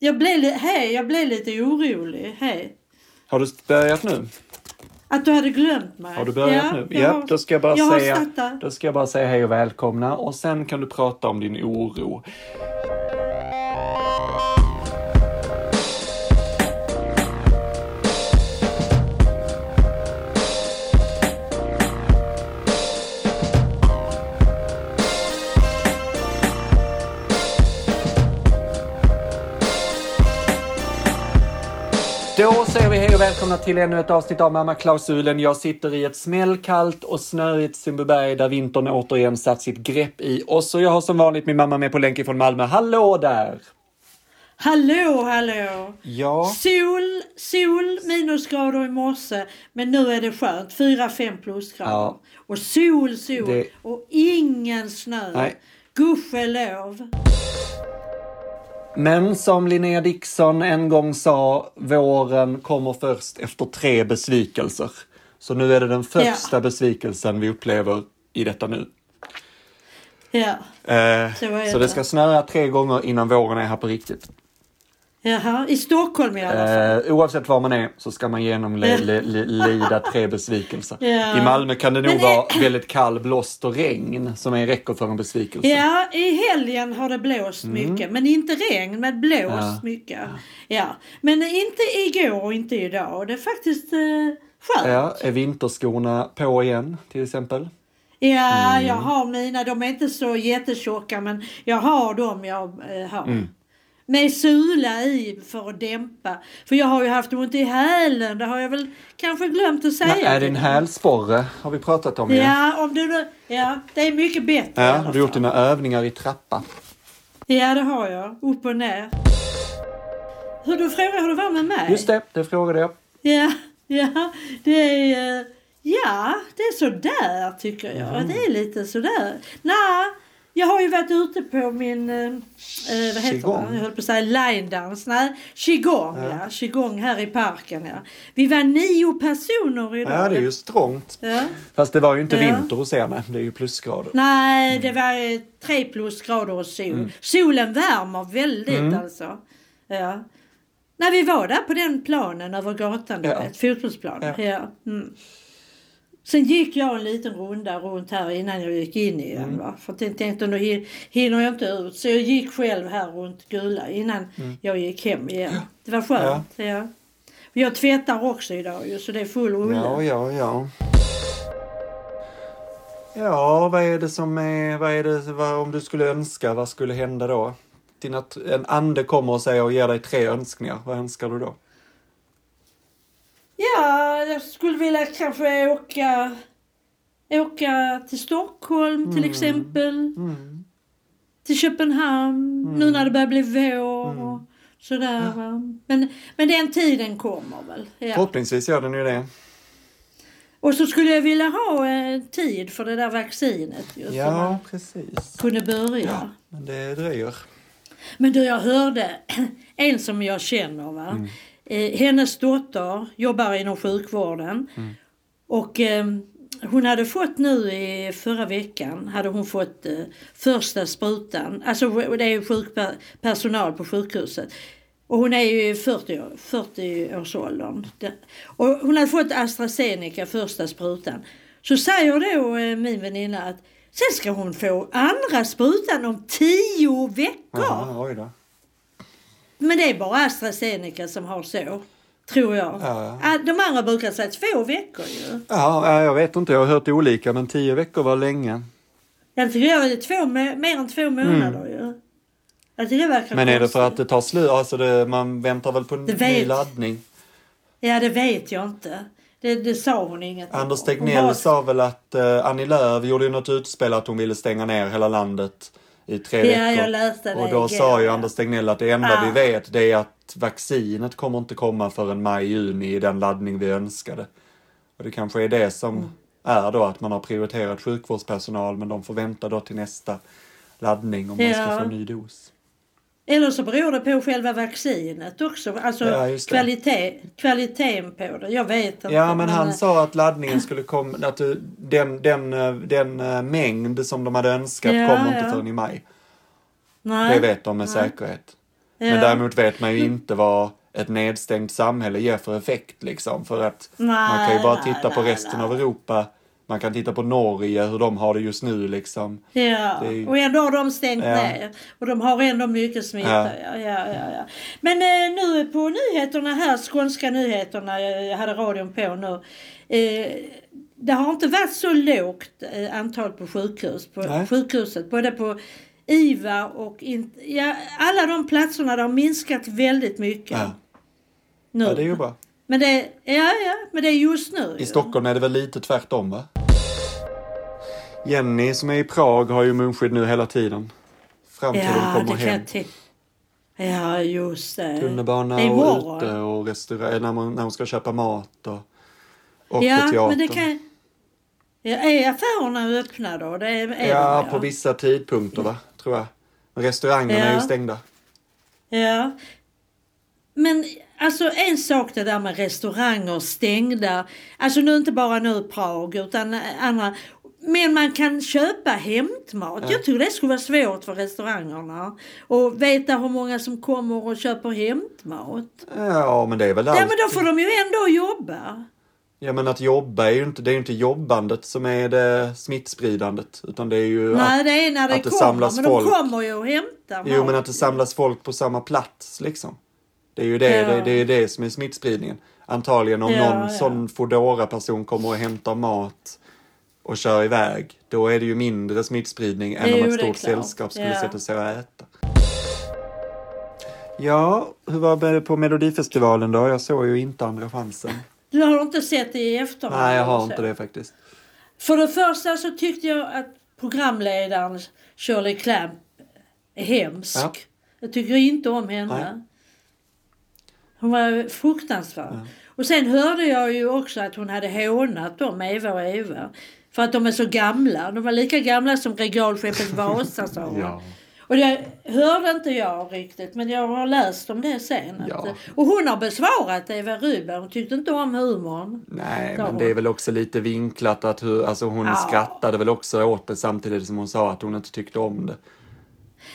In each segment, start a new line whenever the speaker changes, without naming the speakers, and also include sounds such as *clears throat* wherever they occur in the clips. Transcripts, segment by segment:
Jag blev, hej, jag blev lite orolig. Hej.
Har du börjat nu?
Att du hade glömt mig.
Har du börjat
ja,
nu? Ja,
har,
då ska jag bara
jag
säga, då ska jag bara säga hej och välkomna och sen kan du prata om din oro. Då säger vi hej och välkomna till ännu ett avsnitt av Mamma-klausulen. Jag sitter i ett smällkallt och snöigt Sundbyberg där vintern återigen satt sitt grepp i oss. Och jag har som vanligt min mamma med på länk från Malmö. Hallå där!
Hallå, hallå.
Ja,
Sol, sol, minusgrader i morse. Men nu är det skönt. 4-5 plusgrader.
Ja.
Och sol, sol.
Det-
Och ingen snö.
Nej.
Gudskelov.
Men som Linnea Dixon en gång sa, våren kommer först efter tre besvikelser. Så nu är det den första besvikelsen vi upplever i detta nu.
Ja.
Eh,
Så
så
det
ska snöa tre gånger innan våren är här på riktigt.
Jaha, i Stockholm i alla fall.
Eh, oavsett var man är så ska man genomlida tre besvikelser.
Ja.
I Malmö kan det nog
Men,
vara väldigt kall blåst och regn som är räcker för en besvikelse.
Ja, i helgen har det blåst mycket. Men inte regn, men blåst
Mm. Ja.
mycket. Ja. Men inte igår och inte idag. Det är faktiskt eh, skönt.
Ja, är vinterskorna på igen till exempel?
Ja,
Mm.
jag har mina. De är inte så jättetjocka men jag har dem jag eh, har.
Mm.
Med sula i för att dämpa. För jag har ju haft ont i hälen. Det har jag väl kanske glömt att säga.
Nej, är det en hälsporre? Har vi pratat om ju.
Ja, om du ja, det är mycket bättre
Ja, har du gjort dina övningar i trappa?
Ja, det har jag. Upp och ner. Hur du frågar hur det var med mig?
Just det, det frågade jag.
Ja, ja, det är... eh, Ja, det är sådär tycker jag.
Mm.
Det är lite sådär. Nej, jag har ju varit ute på min, eh, eh, vad heter
Qigong.
det? Jag höll på att säga line-dans. Nej, qigong ja. Qigong här i parken ja. Vi var nio personer idag.
Ja, det är ju strångt.
Ja.
Fast det var ju inte
Ja.
vinter hos er, nej. Det är ju plusgrader.
Nej, det var eh, tre plusgrader och sol.
Mm.
Solen värmer väldigt alltså. Ja. När vi var där på den planen över gatan,
Ja.
fotbollsplanen.
Ja.
Ja. Mm. Sen gick jag en liten runda runt här innan jag gick in igen.
Mm.
Va? För jag tänkte nu hin- hinner jag inte ut. Så jag gick själv här runt Gula innan jag gick hem igen. Det var skönt. Ja. Jag tvättar också idag ju, så det är full rulle.
Ja, ja, ja. Ja, vad är det som är, vad är det, vad, om du skulle önska, vad skulle hända då? Dina, en ande kommer och säger och ger dig tre önskningar. Vad önskar du då?
Ja, jag skulle vilja kanske åka, åka till Stockholm till exempel.
Mm.
Till Köpenhamn, nu när det börjar bli vår och sådär. Va? Men, men den tiden kommer väl. Ja.
Förhoppningsvis gör den ju det.
Och så skulle jag vilja ha eh, tid för det där vaccinet ju,
Ja, precis.
kunde börja.
Men det dröjer.
Men du, jag hörde *clears throat* en som jag känner. Va? Eh, hennes dotter jobbar inom sjukvården. Och eh, hon hade fått nu i förra veckan, hade hon fått eh, första sprutan. Alltså det är ju sjukpersonal på sjukhuset. Och hon är ju i 40, år- 40 årsåldern. Det- Och hon hade fått AstraZeneca första sprutan. Så säger då eh, min väninna att sen ska hon få andra sprutan om tio veckor.
Då.
Men det är bara AstraZeneca som har så. Tror jag.
Ja.
De andra brukar säga två veckor ju.
Ja, ja, jag vet inte. Jag har hört olika, men tio veckor var länge.
Jag tycker jag är två, mer än två månader ju. Jag tycker det verkar
Mm. Men är det för att det tar slut? Alltså det, man väntar väl på en ny laddning?
Ja det vet jag inte. Det, det sa hon inget.
Anders Tegnell
bara-
sa väl att uh, Annie Lööf gjorde ju något utspel att hon ville stänga ner hela landet i tre
Ja,
veckor.
jag läste det
och då
igår,
sa ju
ja.
Anders Tegnell att det enda
Ja.
vi vet det är att vaccinet kommer inte komma förrän maj-juni i den laddning vi önskade. Och det kanske är det som
Mm.
är då att man har prioriterat sjukvårdspersonal men de får vänta då till nästa laddning om man ska
Ja.
få en ny dos.
Eller så beror det på själva vaccinet också. Alltså
Ja,
kvalitet, kvaliteten på det. Jag vet inte.
Ja, men han
eh,
sa att laddningen skulle komma, att den, den, eh, den eh, mängd som de hade önskat
Ja,
kommer inte
ja.
förrän i maj.
nej,
Det vet de med
nej.
säkerhet. Men
Ja.
däremot vet man ju inte vad ett nedstängt samhälle ger för effekt liksom. För att man kan ju bara
Nej,
titta på
nej,
resten
nej.
av Europa. Man kan titta på Norge, hur de har det just nu liksom.
Ja,
är
och ändå har de stängt
Ja.
ner. Och de har ändå mycket smitta.
Ja.
Ja. Ja, ja, ja, Men eh, nu på nyheterna här, skånska nyheterna, jag hade radion på nu. Eh, det har inte varit så lågt eh, antal på sjukhus, på
Nej.
sjukhuset. Både på IVA och in, ja, alla de platserna det har minskat väldigt mycket.
Ja.
Nu.
Ja, det är ju bra.
Men det, ja, ja, men det är just nu.
I. Stockholm är det väl lite tvärtom va? Jenny som är i Prag har ju munskydd nu hela tiden. Fram till
Ja,
de kommer
det
hem.
Ja, just det.
Tunnelbana
Det
och ute och restaurang, när, man, när hon ska köpa mat och, och
ja,
på teatern.
men det kan... Ja, är affärerna öppna då? Det är, är
Ja,
de,
på vissa tidpunkter va, tror jag. Men restaurangerna är ju
Ja.
stängda.
Ja. Men alltså en sak det där med restauranger stängda. Alltså nu inte bara nu Prag utan andra. Men man kan köpa hämtmat. Jag tror det skulle vara svårt för restaurangerna. Och veta hur många som kommer och köper hämtmat.
Ja, men det är väl
Ja
allt.
men då får de ju ändå jobba.
Ja, men att jobba är ju inte, det är ju inte jobbandet som är det smittspridandet. Utan det är ju
Nej
att,
det är när det
att det
kommer.
samlas
men
folk.
de kommer ju och hämtar
jo, men
mat.
att det samlas folk på samma plats liksom. Det är ju det,
Ja.
det, det, är det som är smittspridningen. Antagligen om
Ja,
någon
ja.
sån foodora person kommer och hämtar mat och kör iväg. Då är det ju mindre smittspridning än
Jo,
om ett stort sällskap skulle
Ja.
sätta sig och äta. Ja, hur var det på Melodifestivalen då? Jag såg ju inte Andra chansen.
Du har inte sett det i efterhand?
Nej, jag har inte det faktiskt.
För det första så tyckte jag att programledaren Shirley Clamp är hemsk.
Ja.
Jag tycker inte om henne.
Nej.
Hon var fruktansvärd. Och sen hörde jag ju också att hon hade hånat dem, Eva och Eva. För att de är så gamla. De var lika gamla som regalskeppet *laughs* Vasa sa hon.
Ja.
Och det hörde inte jag riktigt men jag har läst om det sen.
Ja.
Och hon har besvarat Eva Rydberg. Hon tyckte inte om humorn.
Nej, men det är väl också lite vinklat att hur, alltså hon
Ja.
skrattade väl också åt det samtidigt som hon sa att hon inte tyckte om det.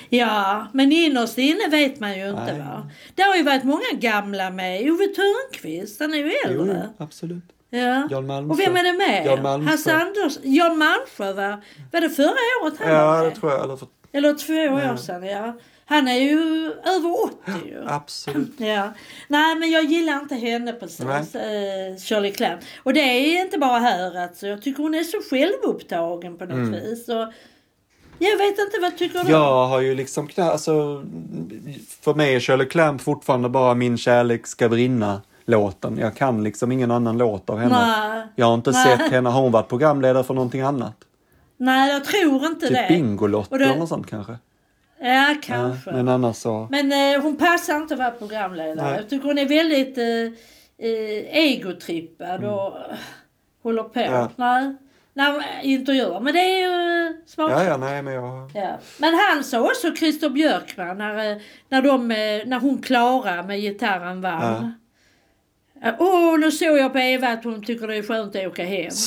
Ja, men innerst inne vet man ju inte
Nej.
va. Det har ju varit många gamla med. Ove Thörnqvist, han är ju äldre.
jo, absolut.
Ja.
Jan Malmsjö.
Och vem är det med?
Jan Malmsjö.
Hasse Anders. Jan Malmsjö va? Var det förra året han
Ja,
var
det
med?
tror jag. Eller för,
Eller två år sedan ja. Han är ju över 80 ju.
absolut.
Ja. Nej men jag gillar inte henne precis,
Nej.
eh, Shirley Clamp. Och det är inte bara här alltså. Jag tycker hon är så självupptagen på något
Mm.
vis. Och jag vet inte, vad tycker du?
Jag har ju liksom knä, alltså, för mig är Shirley Clamp fortfarande bara Min kärlek ska brinna låten. Jag kan liksom ingen annan låt av henne.
Nej.
Jag har inte
Nej.
sett henne. Har hon varit programledare för någonting annat?
Nej, jag tror inte
Typ
det.
Bingolotto
Och det-
eller något sånt kanske?
Ja, kanske.
Ja, men annars så...
Men eh, hon passar inte att vara programledare.
Nej.
Jag tycker hon är väldigt eh, eh, egotrippad och eh, håller på.
Mm. Ja.
Nej, när intervjuer. Men det är ju eh, smart.
Ja, ja, nej, men jag...
Ja. Men han sa också Christer Björkman när, eh, när, de, eh, när hon Klara med gitarren vann. Ja. Åh, nu såg jag på Eva att hon tycker det är skönt att åka hem. *laughs*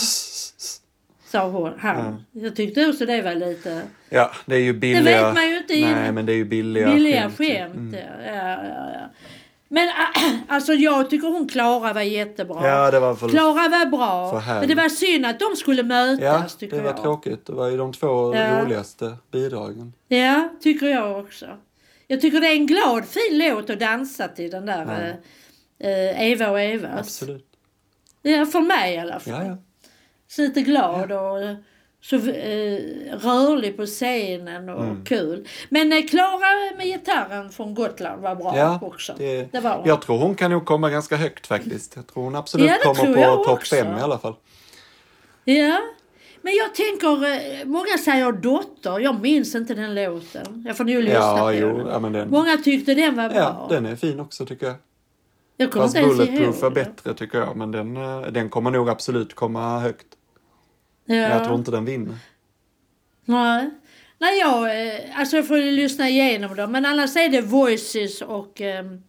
Sa hon, han. Jag tyckte också det var lite
Ja, det är ju billiga...
vet man ju inte
Nej, men det är ju billiga,
billiga
skämt.
skämt. Ja, ja, ja. Men *clears throat* alltså jag tycker hon Klara var jättebra.
Ja, det var för...
Klara var bra. Men det var synd att de skulle mötas
Ja,
tycker
det var
jag.
tråkigt. Det var ju de två
Ja.
roligaste bidragen.
Ja, tycker jag också. Jag tycker det är en glad fin låt att dansa till den där eh, eh, Eva och Evas.
Absolut.
Ja, för mig i alla fall.
Ja, ja.
Så lite glad och eh, så eh, rörlig på scenen och
Mm.
kul. Men eh, Klara med gitarren från Gotland var bra
Ja,
också.
det-
Det, var hon.
Jag tror hon kan nog komma ganska högt faktiskt. Jag tror hon absolut
Ja,
kommer på topp fem i alla fall.
Ja. Men jag tänker, eh, många säger Dotter. Jag minns inte den låten. Jag får nog lyssna
Ja,
på
jo,
den.
ja, men den,
Många tyckte den var bra.
ja, den är fin också tycker jag.
Jag kommer
Fast
inte ens
Bulletproof är
ihåg det.
bättre tycker jag. Men den, eh, den kommer nog absolut komma högt.
Ja.
Men jag tror inte den vinner.
Nej. Nej, jag, eh, alltså jag får lyssna igenom dem. Men annars är det Voices och, ehm,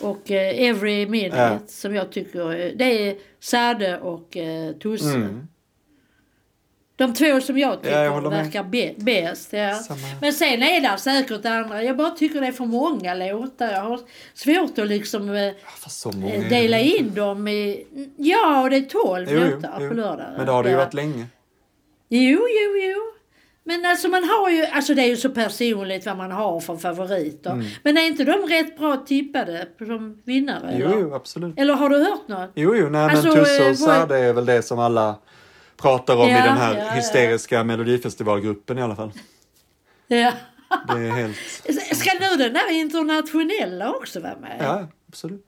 och eh, Every Minute
Ja.
som jag tycker. Det är Sade och Tusse.
Mm.
De två som jag tycker
Ja, jag
verkar bäst. Ja. Men sen är det säkert andra. Jag bara tycker det är för många låtar. Jag har svårt att liksom eh,
Ja, det
dela in dem i... Ja, och det är 12
Jo, jo,
låtar
jo.
på lördag.
Men det har det ju varit länge.
Jo, jo, jo. Men alltså man har ju, alltså det är ju så personligt vad man har för favoriter.
Mm.
Men är inte de rätt bra tippade som vinnare?
Jo,
eller?
jo, absolut.
eller har du hört något?
Jo, jo, nej,
Alltså,
men Tusse
eh,
och
vad-
Sade är väl det som alla pratar om
Ja,
i den här
ja, ja.
hysteriska melodifestivalgruppen i alla fall.
Ja.
Det är helt... *laughs*
Ska nu den där internationella också vara med?
Ja, absolut.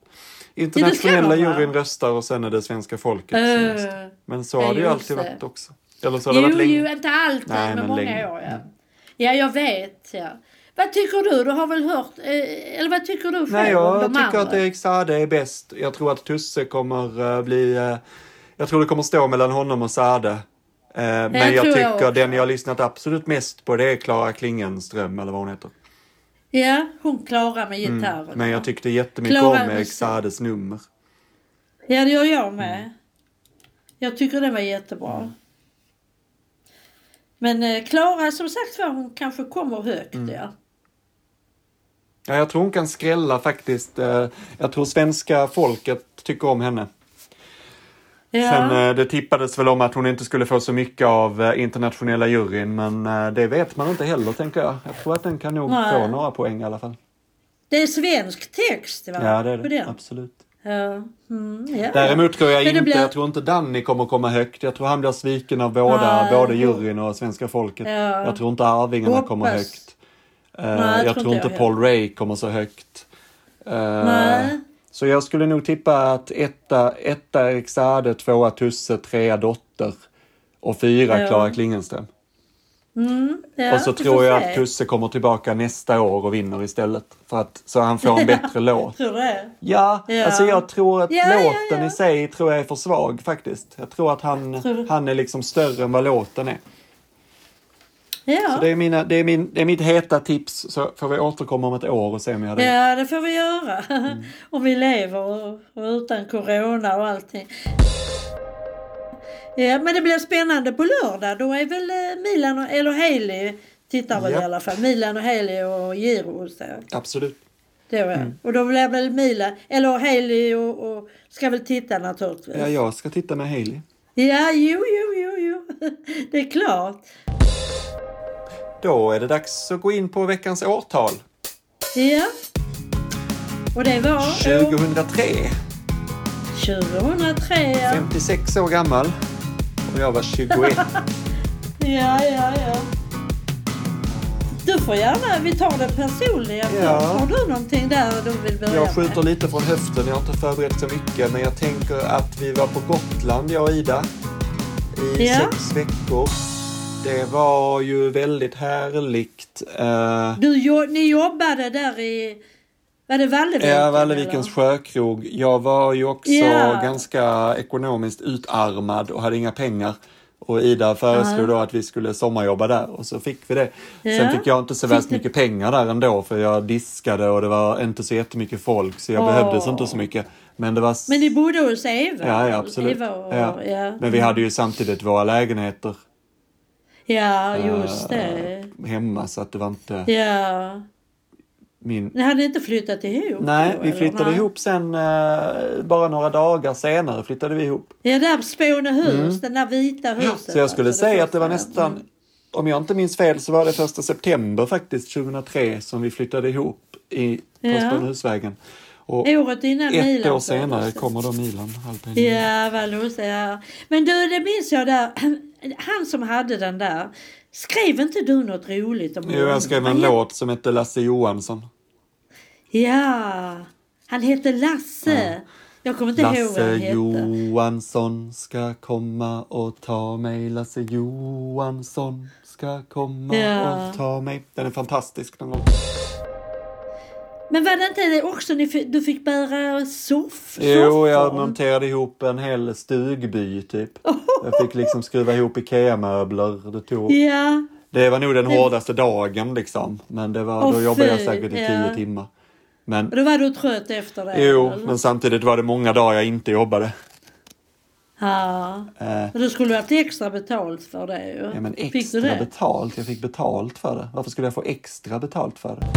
det
Internationella
va?
juryn röstar och sen är det svenska folket som
Eh,
röstar. Men så
ja,
har det ju alltid
det.
varit också. Eller så har det
Jo,
varit länge.
jo, inte alltid,
Nej,
men,
men
många
länge.
år. Ja. ja, jag vet. Ja. Vad tycker du? Du har väl hört, eh, eller vad tycker du själv
Nej,
om
jag
de
tycker
andra?
att Erik Sade är bäst. Jag tror att Tusse kommer eh, bli... eh, jag tror det kommer stå mellan honom och Sade. Eh, men
jag
jag tycker
jag
den jag har lyssnat absolut mest på det är Klara Klingenström eller vad hon heter.
Ja, hon klarar med gitarren.
Mm. Men jag tyckte jättemycket
Klara
om Erik. Sades nummer.
Ja, det gör jag med.
Mm.
Jag tycker det var jättebra. Men eh, Klara, som sagt var, hon kanske kommer högt,
Mm.
ja.
Ja, jag tror hon kan skrälla faktiskt. Eh, Jag tror svenska folket tycker om henne.
Ja,
Sen eh, det tippades väl om att hon inte skulle få så mycket av eh, internationella juryn, men eh, det vet man inte heller tänker jag. Jag tror att den kan nog
Nej.
få några poäng i alla fall.
det är svensk text, va?
Ja, det är det. Absolut.
Ja. Mm, ja.
Däremot tror jag inte,
blir-
jag tror inte Danny kommer komma högt. Jag tror han blir sviken av båda, både juryn och svenska folket.
Ja.
Jag tror inte Arvingarna
Hoppas.
kommer högt.
Nej,
jag
tror
tror
inte jag
Paul Ray kommer så högt.
Nej.
Så jag skulle nog tippa att etta, etta Saade, tvåa Tusse, trea Dotter och fyra
Ja.
Klara Klingenström.
Mm, ja,
och så tror jag
se.
att Tusse kommer tillbaka nästa år och vinner istället. För att, så han får en *laughs* bättre låt.
Tror du det?
Ja,
Ja.
alltså jag tror att
Ja,
låten i sig tror jag är för svag faktiskt. Jag tror att han,
Tror
han är liksom större än vad låten är.
Ja.
Så det är, mina, det, är min, det är mitt heta tips. Så får vi återkomma om ett år och se om jag hade
Ja, det får vi göra.
Mm. *laughs*
Om vi lever och, och utan corona och allting. Ja, men det blir spännande på lördag. Då är väl eh, Milan och, eller Haley tittar väl
Ja.
i alla fall. Milan och Haley och Giro. Så.
Absolut.
Var.
Mm.
Och då blir väl Milan, eller Haley och, och ska väl titta naturligtvis.
Ja, jag ska titta med Hailey.
Ja, jo, jo, jo, jo. *laughs* Det är klart.
Då är det dags att gå in på veckans årtal.
Ja. Och det var år
2003.
2003. Ja,
56 år gammal. Och jag var 21. *laughs*
ja, ja. ja. Du får gärna, vi tar det personliga först.
Ja.
Har du någonting där du vill börja
Jag skjuter
med?
lite från höften, jag har inte förberett så mycket. Men jag tänker att vi var på Gotland, jag och Ida. I
Ja.
sex veckor. Det var ju väldigt härligt. Uh,
Du, jo, ni jobbade där i, var det Valleviken?
Ja, Vallevikens sjökrog. Jag var ju också
Ja.
ganska ekonomiskt utarmad och hade inga pengar. Och Ida föreslog
Ja.
då att vi skulle sommarjobba där och så fick vi det. Sen
Ja.
fick jag inte så värst mycket pengar där ändå för jag diskade och det var inte så jättemycket folk så jag
Åh.
behövde inte så mycket. Men det var...
Men ni bodde hos Eva?
Ja, ja absolut.
Eva och,
ja.
ja.
Men vi hade ju samtidigt våra lägenheter
Ja, just det.
eh, hemma så att det var inte
Ja.
min...
Ni hade inte flyttat ihop?
Nej,
då,
vi
eller?
flyttade
Nej.
ihop sen eh, bara några dagar senare flyttade vi ihop.
Ja, där Spånehus, den där vita huset.
Mm. Så jag skulle
alltså,
säga att det var nästan,
Mm.
om jag inte minns fel så var det första september faktiskt 2003 som vi flyttade ihop i, på
Ja.
Spånehusvägen. Och
Året innan
ett
Milan
år senare kommer då Milan.
Ja, vad lustigt. Ja. Men du, det minns jag där. Han som hade den där. Skrev inte du något roligt om
Jo, jag skrev en
Han
låt som hette Lasse Johansson.
Ja, han hette Lasse. Jag kommer inte ihåg vad
Lasse
han hette.
Johansson ska komma och ta mig. Lasse Johansson ska komma
Ja.
och ta mig. Den är fantastisk den låten.
Men var det inte det också ni fick, du fick bära soff?
Jo, jag
soffor?
monterade ihop en hel stugby typ. Jag fick liksom skruva ihop IKEA-möbler. Det, tog...
Ja,
det var nog den hårdaste dagen liksom. Men det var, då jobbade jag säkert i
ja.
tio timmar. Men,
då var du trött efter det?
jo,
eller?
men samtidigt var det många dagar jag inte jobbade.
Ja.
Eh,
Och du skulle haft extra betalt för det ju.
ja, men
du
extra betalt. Jag fick betalt för det. Varför skulle jag få extra betalt för det?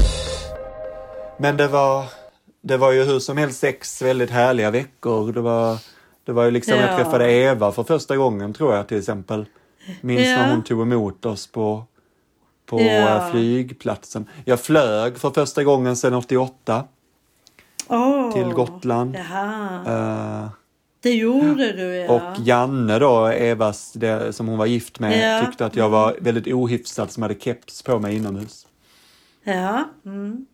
Men det var, det var ju hur som helst sex väldigt härliga veckor. Det var, det var ju liksom, jag
Ja.
träffade Eva för första gången tror jag till exempel. Minns
Ja.
när hon tog emot oss på, på
Ja.
eh, flygplatsen. Jag flög för första gången sedan 88
Åh.
till Gotland. Eh,
Det gjorde du ja.
Och Janne då, Evas, det, som hon var gift med,
Ja.
tyckte att jag var väldigt ohyfsad som hade keps på mig inomhus.
Ja. Mm.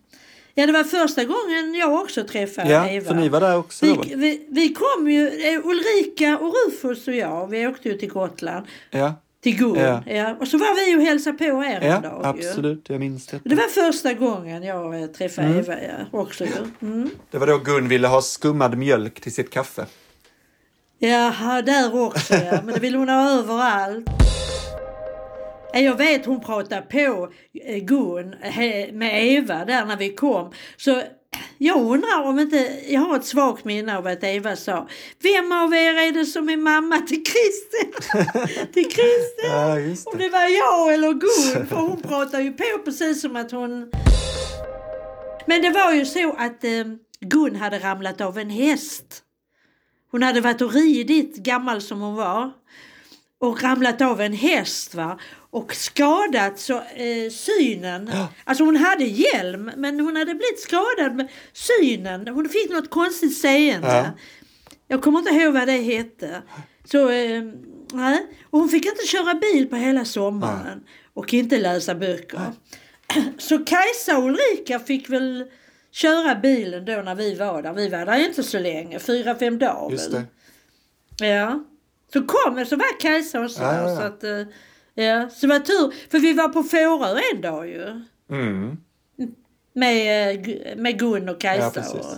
Ja, det var första gången jag också träffade
Ja,
Eva.
för ni var där också
vi, vi, vi kom ju, eh, Ulrika och Rufus och jag, vi åkte ju till Gotland.
Ja,
Till Gun.
Ja.
Ja. Och så var vi ju och hälsade på er en
ja
dag ju.
absolut, jag minns det.
Det var första gången jag eh, träffade
Mm.
Eva ja, också ju. Mm.
Det var då Gun ville ha skummad mjölk till sitt kaffe.
Jaha, där också ja. Men det vill hon ha överallt. Ja, Jag vet hon pratade på eh, Gun med Eva där när vi kom. Så jag undrar om inte, jag har ett svagt minne av att Eva sa Vem av er är det som är mamma till Christer? *laughs* till Christer?
Ja,
Om
det.
det var jag eller Gun, *laughs* för hon pratar ju på precis som att hon... Men det var ju så att eh, Gun hade ramlat av en häst. Hon hade varit och ridit, gammal som hon var. Och ramlat av en häst va. Och skadat så, eh, synen. Alltså hon hade hjälm men hon hade blivit skadad med synen. Hon fick något konstigt seende.
Ja.
Jag kommer inte ihåg vad det hette. Så, eh, nej. Och hon fick inte köra bil på hela sommaren. Och inte läsa böcker. Så Kajsa och Ulrika fick väl köra bilen då när vi var där. Vi var där inte så länge, fyra, fem dagar
Just
väl.
det.
Ja. Så kom så var Kajsa och så.
Ja, ja, ja.
Så, att, eh, ja. så det var tur. För vi var på Fårö en dag ju.
Mm.
Med, eh, med Gun och
Ja,
Kajsa.
precis.
och,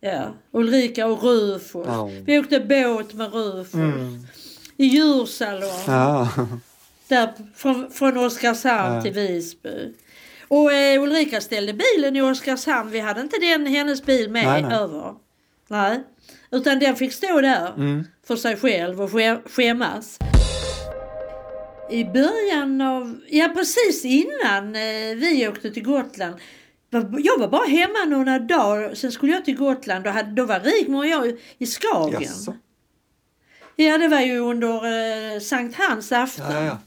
ja. Ulrika och Rufus.
Ja.
Vi åkte båt med Rufus.
Mm.
I djursalong.
Ja.
Där från, från Oskarshamn
Ja.
till Visby. Och eh, Ulrika ställde bilen i Oskarshamn. Vi hade inte den, hennes bil med
Nej, nej.
över. Nej. Utan den fick stå där
Mm.
för sig själv och skä- skämmas. I början av, ja precis innan eh, vi åkte till Gotland. Jag var bara hemma några dagar, sen skulle jag till Gotland. Då, hade, då var Rigmor och jag i Skagen.
Jaså?
Ja det var ju under eh, Sankt Hans afton.
Ja, ja, ja.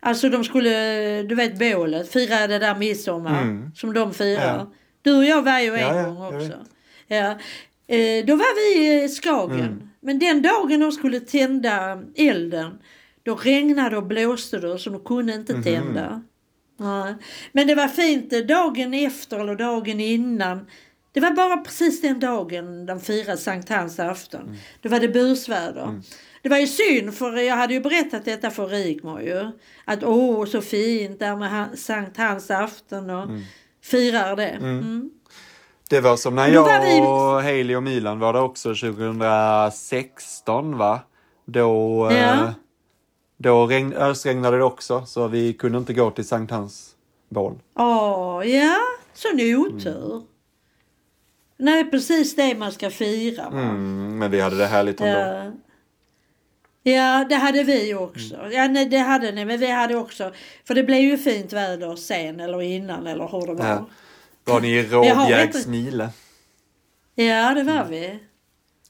Alltså de skulle, du vet bålet, fira det där midsommar
Mm.
som de firar. Du och jag var ju en gång också. Ja. Eh, då var vi i Skagen.
Mm.
Men den dagen de skulle tända elden, då regnade och blåste det så de kunde inte
Mhm.
tända. Nej. Men det var fint eh, dagen efter eller dagen innan. Det var bara precis den dagen de firade Sankt Hans afton.
Mm.
Då var det busväder. Det var ju synd för jag hade ju berättat detta för Rigmor ju. Att åh så fint där med Sankt Hans afton och firar det. Mm.
Det var som när jag
vi-
och Hailey och Milan var där också 2016 va? Då,
Ja.
eh, då regn, ösregnade det också så vi kunde inte gå till Sankt Hans bål.
Åh, ja, sån otur. Nej, precis det man ska fira. va?
Mm, men vi hade det härligt ändå.
Ja. ja, det hade vi också. Ja, nej, det hade ni, men vi hade också. För det blev ju fint väder sen eller innan eller hur det var.
Ja. Var ni i Råbjergsmile?
Ja, det var vi.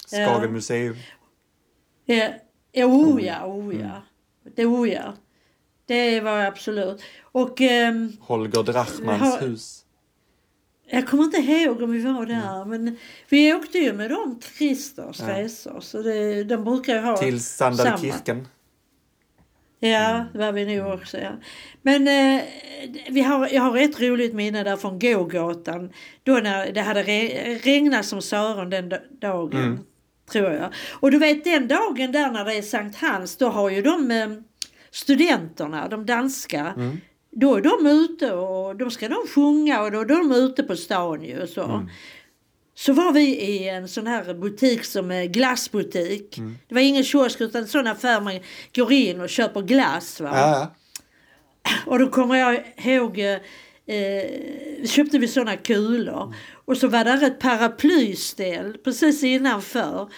Skagen museum?
Ja, ja, oh ja, oh ja. Det, oh ja. Det var absolut. Och ehm,
Holger Drachmans hus?
jag kommer inte ihåg om vi var där, men vi åkte ju med dem Christers resor. Så det, de brukar ju ha
Till. Sandalkirken?
Ja, det var vi nog också. Ja. Men eh, vi har, jag har ett roligt minne där från gågatan. Då när det hade re, regnat som Sören den da- dagen.
Mm.
Tror jag. Och du vet den dagen där när det är Sankt Hans, då har ju de eh, studenterna, de danska,
Mm.
då är de ute och då ska de sjunga och då, är de ute på stan ju. Så.
Mm.
Så var vi i en sån här butik som är glassbutik.
Mm.
Det var ingen kiosk utan en sån affär man går in och köper glass. Va?
Ja.
Och då kommer jag ihåg, eh, köpte vi såna kulor. Och så var där ett paraplyställ precis innanför.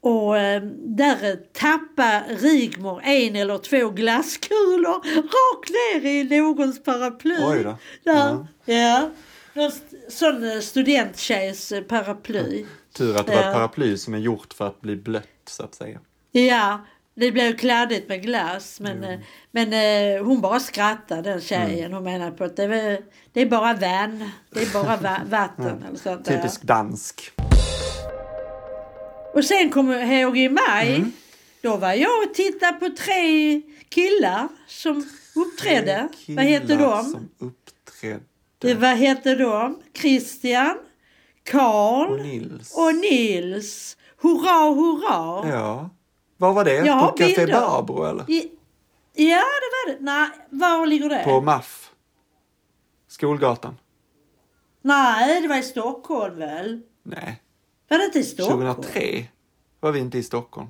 Och eh, där tappade Rigmor en eller två glasskulor *laughs* rakt ner i någons paraply.
Oj då.
Där, ja. Någon sån eh, studenttjejs eh, paraply.
Tur att det var
Ja.
ett paraply som är gjort för att bli blött så att säga.
Ja, det blev kladdigt med glass. Men, eh, men hon bara skrattade den tjejen. Hon menade på att det, var, det är bara vän. Det är bara va- *laughs* vatten. eller sånt där.
Typisk dansk.
Och sen kommer jag ihåg i maj.
Mm.
Då var jag och tittade på tre killar som uppträdde.
Killar
Vad hette de?
Som uppträdde.
Det, vad hette de? Christian, Karl
Och Nils.
och Nils. Hurra, hurra!
Ja. Var var det?
Jag
på Café. Barbro eller?
I, ja, det var det. Nej, var ligger det?
På MAF? Skolgatan?
Nej, det var i Stockholm väl?
Nej.
Var det inte i Stockholm?
2003 var vi inte i Stockholm.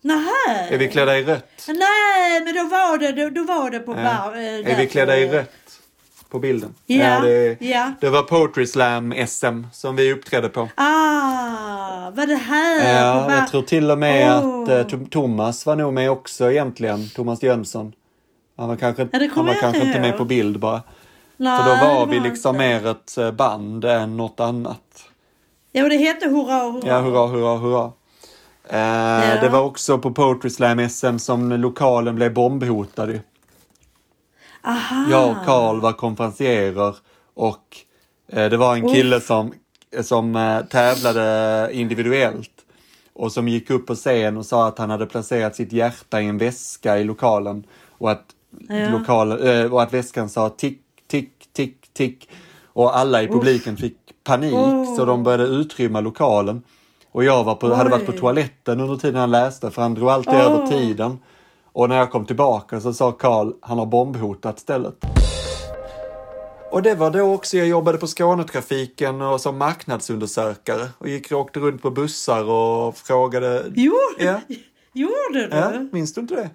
Nej.
Är vi klädda i rött?
Nej, men då var det, då, då var det på
Ja.
bar... eh,
Är vi klädda i rött? På bilden?
Ja,
det,
ja.
det var Poetry Slam SM som vi uppträdde på.
Ah, var det här?
Ja,
bar-
jag tror till och med
Åh.
att eh, Tom- Thomas var nog med också egentligen. Thomas Jönsson. Han var kanske,
Ja,
han var kanske
inte
med på bild bara.
Nej,
För då var
det
vi liksom
inte.
mer ett eh, band än något annat.
Ja, och det hette Hurra, hurra.
Ja, hurra, hurra, hurra. Eh, Det var också på Poetry Slam SM som lokalen blev bombhotad.
Aha.
Jag och Karl var konferencierer och eh, det var en kille som, som eh, tävlade individuellt och som gick upp på scen och sa att han hade placerat sitt hjärta i en väska i lokalen och att,
Ja.
lokal, eh, och att väskan sa tick, tick, tick, tick och alla i publiken fick panik
Oh.
så de började utrymma lokalen. Och jag var på, hade varit på toaletten under tiden han läste för han drog alltid
Oh.
över tiden. Och när jag kom tillbaka så sa Karl, han har bombhotat stället. Och det var då också jag jobbade på Skånetrafiken och som marknadsundersökare och gick och åkte runt på bussar och frågade.
Jo,
Ja. *laughs*
gjorde du?
Ja, minns du inte det?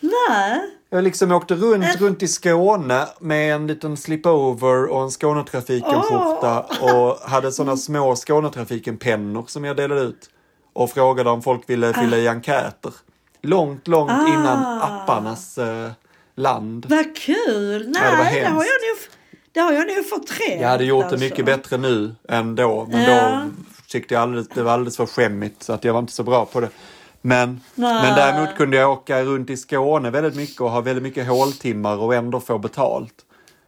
Nej.
Jag liksom åkte runt,
Äh.
runt i Skåne med en liten slipover och en Skånetrafiken-skjorta och hade sådana små Skånetrafiken-pennor som jag delade ut. Och frågade om folk ville fylla i enkäter. Långt, långt
Ah.
innan apparnas eh, land.
Vad kul! Nej,
Ja, det
det, har jag nog, det har jag nog förträngt.
Jag hade gjort det
alltså.
mycket bättre nu än då. Men
Ja.
då tyckte jag alldeles, det var alldeles för skämmigt så att jag var inte så bra på det. Men,
Nej.
men däremot kunde jag åka runt i Skåne väldigt mycket och ha väldigt mycket håltimmar och ändå få betalt.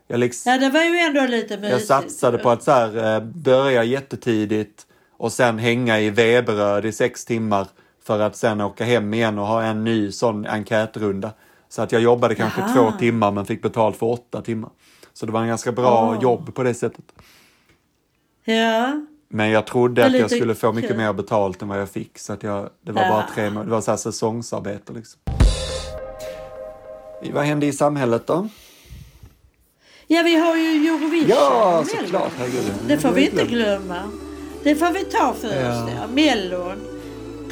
Jag, liksom,
Ja, det var ju ändå lite
jag
mysigt.
satsade på att så här, eh, börja jättetidigt och sen hänga i Veberöd i sex timmar för att sen åka hem igen och ha en ny sån enkätrunda. Så att jag jobbade kanske
Jaha.
två timmar men fick betalt för åtta timmar. Så det var en ganska bra
Åh.
jobb på det sättet.
Ja.
Men jag trodde att jag skulle få mycket
kul.
mer betalt än vad jag fick. Så att jag, det var
Ja.
bara tre Det var så här säsongsarbete liksom. Vad hände i samhället då?
ja, vi har ju Eurovision.
Ja, såklart. Herregud.
Det får vi inte glömma. Det får vi ta först.
Ja.
Ja. Mellon.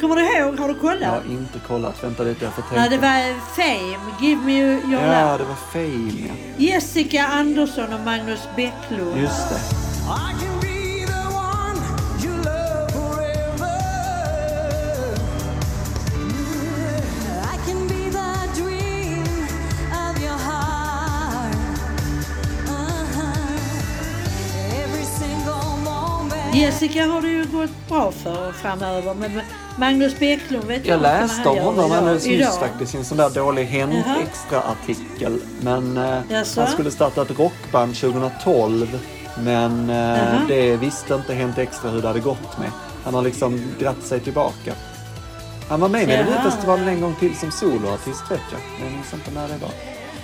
Kommer du ihåg? Har du
Jag
kollat?
har inte kollat. Vänta lite, jag får tänka.
Nej, det var Fame. Give me your
Ja,
love.
det var Fame ja.
Jessica Andersson och Magnus Bäcklund.
Just det.
Uh-huh.
Jessica har det ju gått bra för framöver. Men Magnus Bäcklund vet
Jag
vad
läste om honom alldeles nyss faktiskt i en sån där dålig Hänt
Jaha.
extra-artikel. Men eh, han skulle starta ett rockband 2012. Men eh,
Jaha.
det visste inte Hänt Extra hur det hade gått med. Han har liksom dratt sig tillbaka. Han var med i. Melodifestivalen en gång till som soloartist vet jag. Men jag minns inte när det var.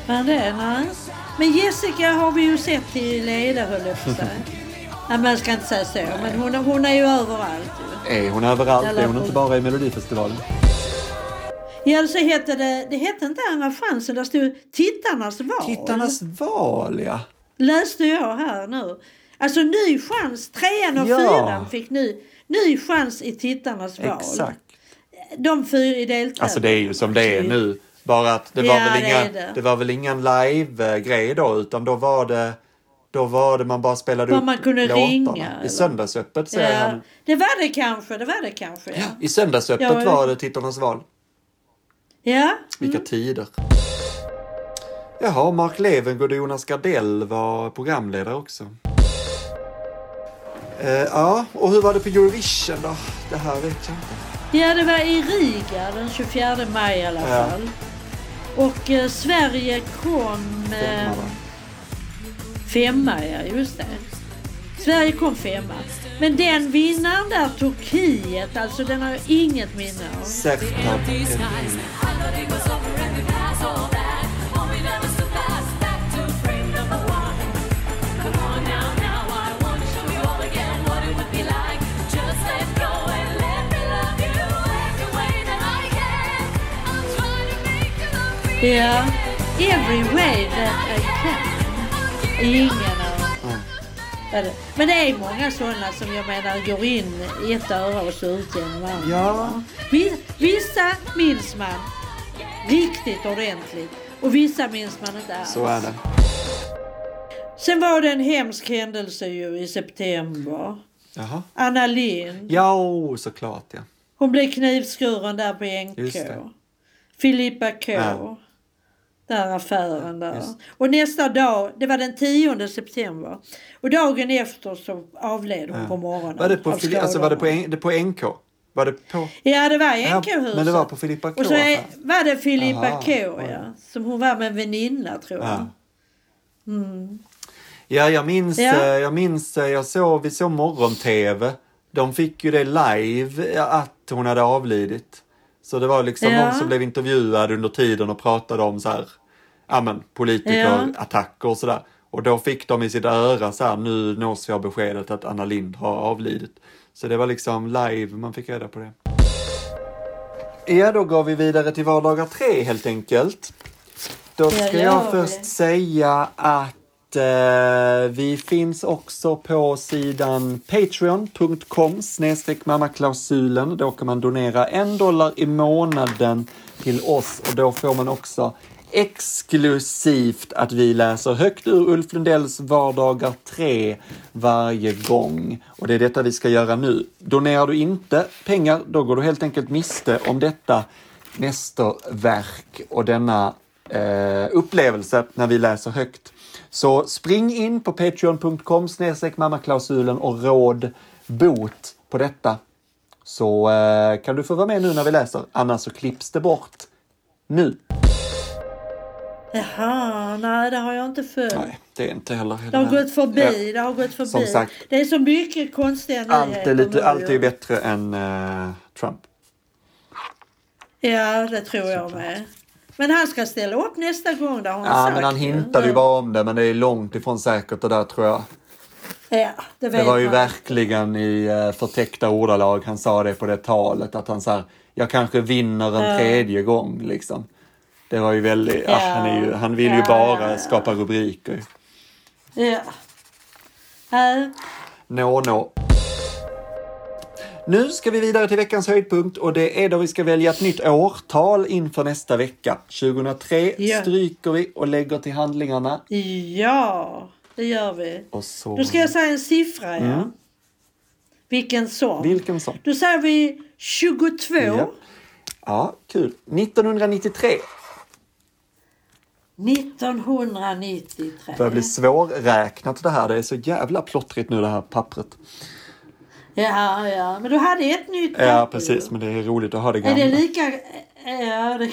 Men det, nej. Men Jessica har vi ju sett i leda höll jag på. *laughs* Nej, men jag ska inte säga så. Men hon, hon är ju överallt ju.
Är hon överallt? Är hon inte bara i Melodifestivalen?
Ja, så hette det, det hette inte Andra chansen, där stod Tittarnas val.
Tittarnas val ja.
Läste jag här nu. Alltså ny chans, trean och
Ja.
fyran fick ny, ny chans i Tittarnas val.
Exakt.
De fyra deltävling.
Alltså det är ju som det är nu. Bara att det var,
Ja,
väl,
det
inga,
det.
det var väl ingen live-grej då utan då var det Då var det man bara spelade
Var
upp
kunde
låtarna.
ringa,
I? Söndagsöppet säger
Ja,
han.
det var det kanske, det var det kanske. Ja.
I Söndagsöppet
Ja, ja.
var det Tittarnas val.
ja.
Vilka tider. Jaha, Mark Levengood och Jonas Gardell var programledare också. Eh, ja, och hur var det på Eurovision då? Det här vet jag inte.
Ja, det var i Riga den 24 maj i alla
Ja.
fall. Och eh, Sverige kom eh? Femma, ja just det. Sverige kom femma. Men den vinnaren där, Turkiet, alltså den har jag inget minne av. Ja, Every way that I can. Ingen det- Men det är många sådana som jag menar går in i ett öra och så ut genom andra.
Ja.
Vi- Vissa minns man riktigt ordentligt och vissa minns man inte alls.
Så är det.
Sen var det en hemsk händelse ju i september.
Jaha.
Anna Lind.
Ja, såklart ja.
Hon blev knivskuren där på NK. Filippa K.
Ja.
Där affären där.
Just.
Och nästa dag, det var den 10 september. Och dagen efter så avled hon på morgonen.
Var det på, alltså, var det på, en, det på NK? Var det på...
Ja, det var
Ja,
NK-huset.
men det var på Filippa K
Och så är, var det Filippa
Aha,
K,
oj.
ja. Som hon var med en väninna, tror jag.
Ja. Ja, jag minns,
Ja.
eh, jag minns, eh, jag såg, vi såg morgon-tv. De fick ju det live att hon hade avlidit. Så det var liksom
Ja.
någon som blev intervjuad under tiden och pratade om så här, ja men politikerattacker och sådär. Och då fick de i sitt öra så här, nu nås vi av beskedet att Anna Lind har avlidit. Så det var liksom live, man fick reda på det. Ja, då går vi vidare till vardagar tre helt enkelt. Då ska jag först säga att eh, vi finns också på sidan patreon.com snedstreck mammaklausulen. Då kan man donera en dollar i månaden till oss och då får man också exklusivt att vi läser högt ur Ulf Lundells vardagar 3 varje gång. Och det är detta vi ska göra nu. Donerar du inte pengar, då går du helt enkelt miste om detta mästerverk och denna eh, upplevelse när vi läser högt. Så spring in på patreon.com snedstreck mammaklausulen och råd bot på detta. Så eh, kan du få vara med nu när vi läser, annars så klipps det bort nu.
Jaha, nej det har jag inte följt.
Nej, det är inte heller...
Det har gått förbi,
Ja.
det har gått förbi.
Som sagt.
det är så mycket konstiga
Allt är, lite, allt är
ju.
bättre än eh, Trump.
Ja, det tror jag med. Men han ska ställa upp nästa gång, det har han
Ja,
sagt.
men han hintade ju bara om det, men det är långt ifrån säkert det där tror jag.
Ja, det
Det var ju
man.
verkligen i eh, förtäckta ordalag han sa det på det talet, att han sa jag kanske vinner en
Ja.
tredje gång liksom. Det var ju väldigt, ja.
Ja.
han, är ju, han vill ju
Ja,
bara
ja, ja.
skapa rubriker.
Ja.
Nå, nå. Nu ska vi vidare till veckans höjdpunkt och det är då vi ska välja ett nytt årtal inför nästa vecka. 2003
Ja.
stryker vi och lägger till handlingarna.
Ja, det gör vi.
Och så...
Då ska jag säga en siffra, ja.
Mm.
Vilken sång?
Vilken sång?
Då säger vi 22.
Ja. ja, kul. 1993.
1993.
Det börjar bli svårräknat det här. Det är så jävla plottrigt nu det här pappret.
Ja, ja. Men du hade ett nytt
Ja,
papper
precis.
ju.
Men det är roligt att ha det
Är
gamla.
det lika... Ja, det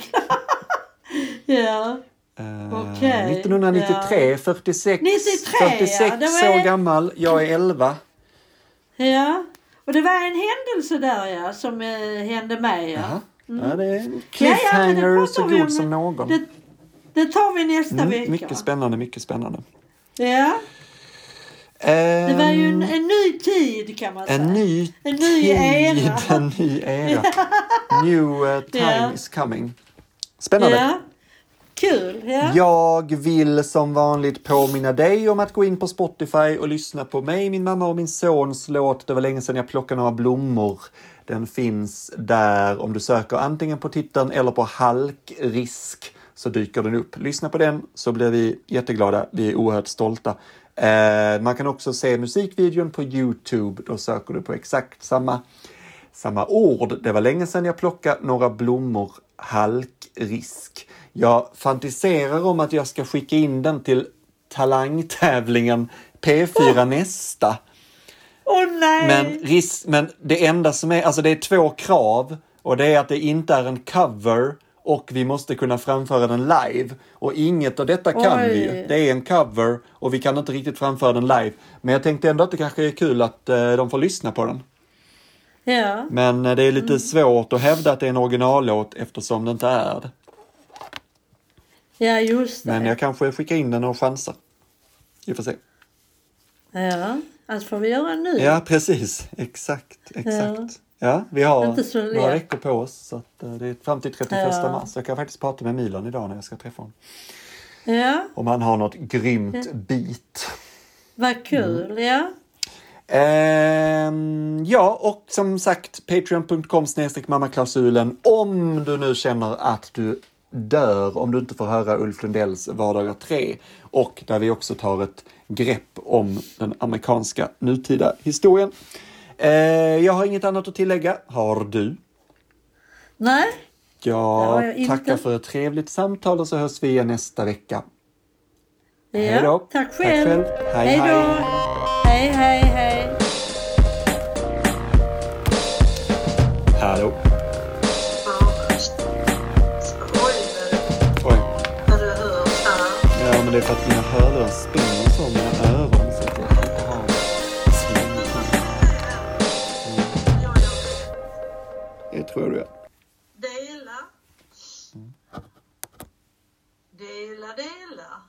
*laughs* Ja.
Eh,
Okej,
1993, 46,
93, ja,
46
det var-
år gammal. Jag är 11.
Ja. Och det var en händelse där ja, som eh, hände mig. Ja.
Jaha. Ja, det är en
Ja, ja,
cliffhanger
pratar
så god som någon.
Det, det tar vi nästa
Mm,
vecka.
mycket spännande, mycket spännande.
Ja, det var ju en,
Ehm,
en ny tid kan man säga.
en ny
en ny
tid,
era.
en ny era. *laughs* New uh, time
Ja.
is coming. Spännande.
Ja. Kul. Ja.
Jag vill som vanligt påminna dig om att gå in på Spotify och lyssna på mig, min mamma och min sons låt Det var länge sedan jag plockade några blommor. Den finns där om du söker antingen på titeln eller på halkrisk så dyker den upp. Lyssna på den så blir vi jätteglada. Vi är oerhört stolta Eh, man kan också se musikvideon på Youtube. Då söker du på exakt samma, samma ord. Det var länge sedan jag plockade några blommor halkrisk. Jag fantiserar om att jag ska skicka in den till talangtävlingen P4 nästa.
Åh nej!
Men, ris- men det enda som är, alltså det är två krav och det är att det inte är en cover och vi måste kunna framföra den live. Och inget av detta kan
Oj.
vi. Det är en cover och vi kan inte riktigt framföra den live. Men jag tänkte ändå att det kanske är kul att eh, de får lyssna på den.
Ja.
Men eh, det är lite
Mm.
svårt att hävda att det är en originallåt eftersom det inte är det.
ja, just det.
Men jag kanske skickar in den och chansar. Vi får se.
Ja, alltså får vi göra nu.
Ja, precis. Exakt, exakt. Ja, vi har några veckor på oss. Så att, eh, det är fram till 31
Ja.
mars. Jag kan faktiskt prata med Milan idag när jag ska träffa honom.
Ja,
Om han har något grymt beat.
vad kul.
Mm.
Ja.
Ehm, ja, och som sagt patreon.com mammaklausulen om du nu känner att du dör om du inte får höra Ulf Lundells Vardagar 3 och där vi också tar ett grepp om den amerikanska nutida historien. Eh, jag har inget annat att tillägga. Har du?
Nej,
Jag tackar för ett trevligt samtal och så hörs vi igen nästa vecka.
ja.
Hej då.
Tack
Tack
själv.
själv. Hej,
Hej då.
hej.
Hej, hej, hej.
Hallå.
Oj.
Ja, men det är för att mina hörlurar spänner
Dela. det dela.